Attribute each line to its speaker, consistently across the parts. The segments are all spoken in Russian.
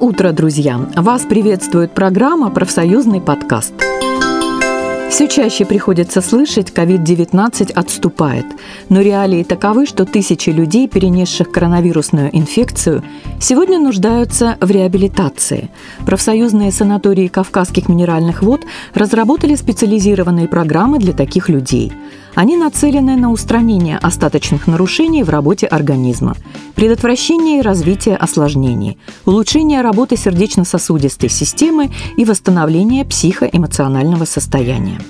Speaker 1: утро, друзья! Вас приветствует программа «Профсоюзный подкаст». Все чаще приходится слышать, COVID-19 отступает. Но реалии таковы, что тысячи людей, перенесших коронавирусную инфекцию, сегодня нуждаются в реабилитации. Профсоюзные санатории Кавказских минеральных вод разработали специализированные программы для таких людей – они нацелены на устранение остаточных нарушений в работе организма, предотвращение и развитие осложнений, улучшение работы сердечно-сосудистой системы и восстановление психоэмоционального состояния.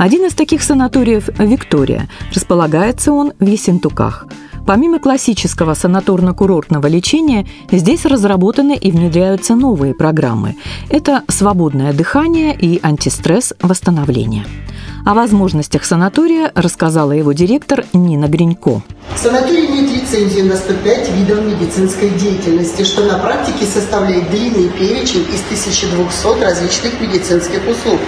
Speaker 1: Один из таких санаториев – «Виктория». Располагается он в Ессентуках. Помимо классического санаторно-курортного лечения, здесь разработаны и внедряются новые программы. Это свободное дыхание и антистресс восстановления. О возможностях санатория рассказала его директор Нина Гринько.
Speaker 2: Санаторий имеет лицензию на 105 видов медицинской деятельности, что на практике составляет длинный перечень из 1200 различных медицинских услуг.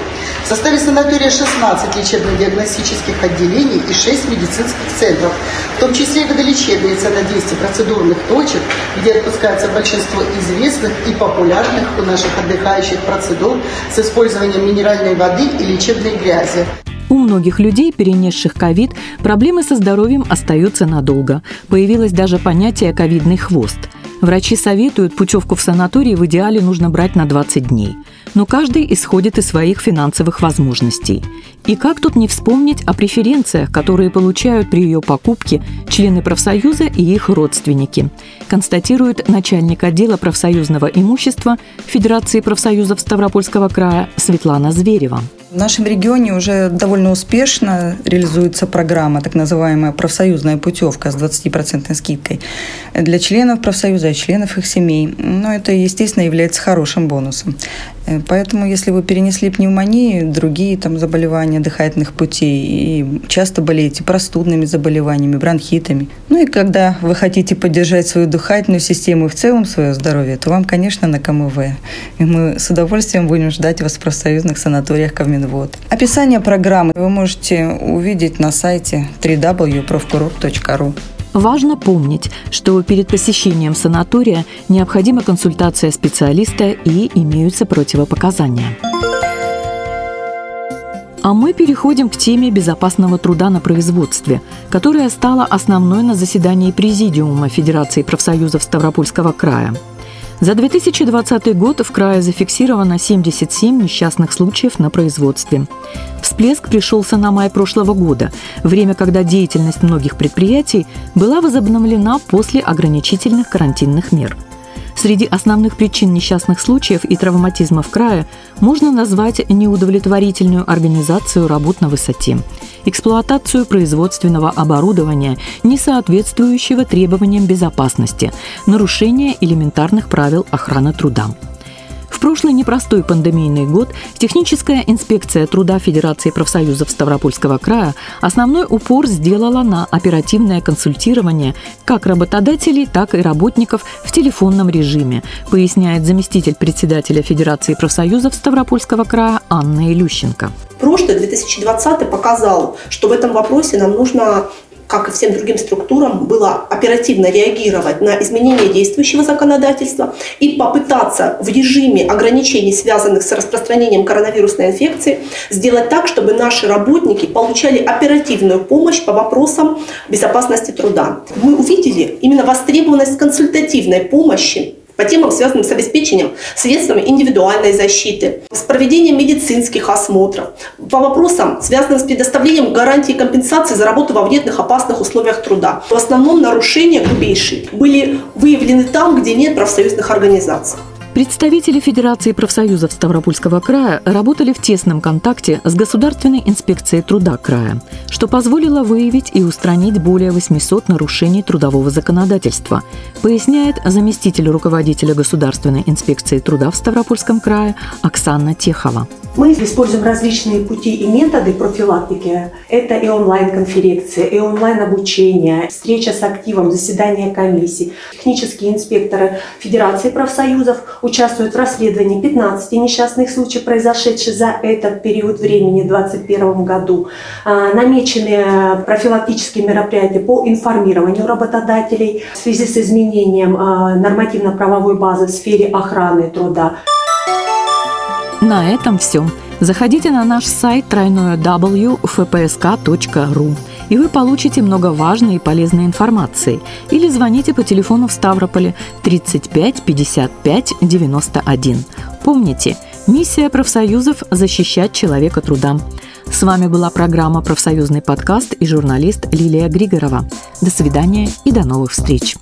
Speaker 2: В составе санатория 16 лечебно-диагностических отделений и 6 медицинских центров, в том числе и водолечебные на 200 процедурных точек, где отпускается большинство известных и популярных у наших отдыхающих процедур с использованием минеральной воды и лечебной грязи.
Speaker 1: У многих людей, перенесших ковид, проблемы со здоровьем остаются надолго. Появилось даже понятие «ковидный хвост». Врачи советуют, путевку в санаторий в идеале нужно брать на 20 дней. Но каждый исходит из своих финансовых возможностей. И как тут не вспомнить о преференциях, которые получают при ее покупке члены профсоюза и их родственники, констатирует начальник отдела профсоюзного имущества Федерации профсоюзов Ставропольского края Светлана Зверева.
Speaker 3: В нашем регионе уже довольно успешно реализуется программа, так называемая профсоюзная путевка с 20% скидкой для членов профсоюза и членов их семей. Но это, естественно, является хорошим бонусом. Поэтому, если вы перенесли пневмонию, другие там заболевания дыхательных путей, и часто болеете простудными заболеваниями, бронхитами, ну и когда вы хотите поддержать свою дыхательную систему и в целом свое здоровье, то вам, конечно, на КМВ. И мы с удовольствием будем ждать вас в профсоюзных санаториях Ковминвод. Описание программы вы можете увидеть на сайте www.profkurort.ru.
Speaker 1: Важно помнить, что перед посещением санатория необходима консультация специалиста и имеются противопоказания. А мы переходим к теме безопасного труда на производстве, которая стала основной на заседании Президиума Федерации профсоюзов Ставропольского края – за 2020 год в крае зафиксировано 77 несчастных случаев на производстве. Всплеск пришелся на май прошлого года, время, когда деятельность многих предприятий была возобновлена после ограничительных карантинных мер – Среди основных причин несчастных случаев и травматизма в крае можно назвать неудовлетворительную организацию работ на высоте, эксплуатацию производственного оборудования, не соответствующего требованиям безопасности, нарушение элементарных правил охраны труда прошлый непростой пандемийный год техническая инспекция труда Федерации профсоюзов Ставропольского края основной упор сделала на оперативное консультирование как работодателей, так и работников в телефонном режиме, поясняет заместитель председателя Федерации профсоюзов Ставропольского края Анна Илющенко.
Speaker 4: Прошлый 2020 показал, что в этом вопросе нам нужно как и всем другим структурам, было оперативно реагировать на изменения действующего законодательства и попытаться в режиме ограничений, связанных с распространением коронавирусной инфекции, сделать так, чтобы наши работники получали оперативную помощь по вопросам безопасности труда. Мы увидели именно востребованность консультативной помощи по темам, связанным с обеспечением средствами индивидуальной защиты, с проведением медицинских осмотров, по вопросам, связанным с предоставлением гарантии компенсации за работу во вредных опасных условиях труда. В основном нарушения грубейшие были выявлены там, где нет профсоюзных организаций.
Speaker 1: Представители Федерации профсоюзов Ставропольского края работали в тесном контакте с Государственной инспекцией труда края, что позволило выявить и устранить более 800 нарушений трудового законодательства, поясняет заместитель руководителя Государственной инспекции труда в Ставропольском крае Оксана Техова.
Speaker 5: Мы используем различные пути и методы профилактики. Это и онлайн-конференции, и онлайн-обучение, встреча с активом, заседание комиссий. Технические инспекторы Федерации профсоюзов участвуют в расследовании 15 несчастных случаев, произошедших за этот период времени в 2021 году. А, намечены профилактические мероприятия по информированию работодателей в связи с изменением а, нормативно-правовой базы в сфере охраны труда.
Speaker 1: На этом все. Заходите на наш сайт тройное www.fpsk.ru и вы получите много важной и полезной информации. Или звоните по телефону в Ставрополе 35 55 91. Помните, миссия профсоюзов – защищать человека труда. С вами была программа «Профсоюзный подкаст» и журналист Лилия Григорова. До свидания и до новых встреч.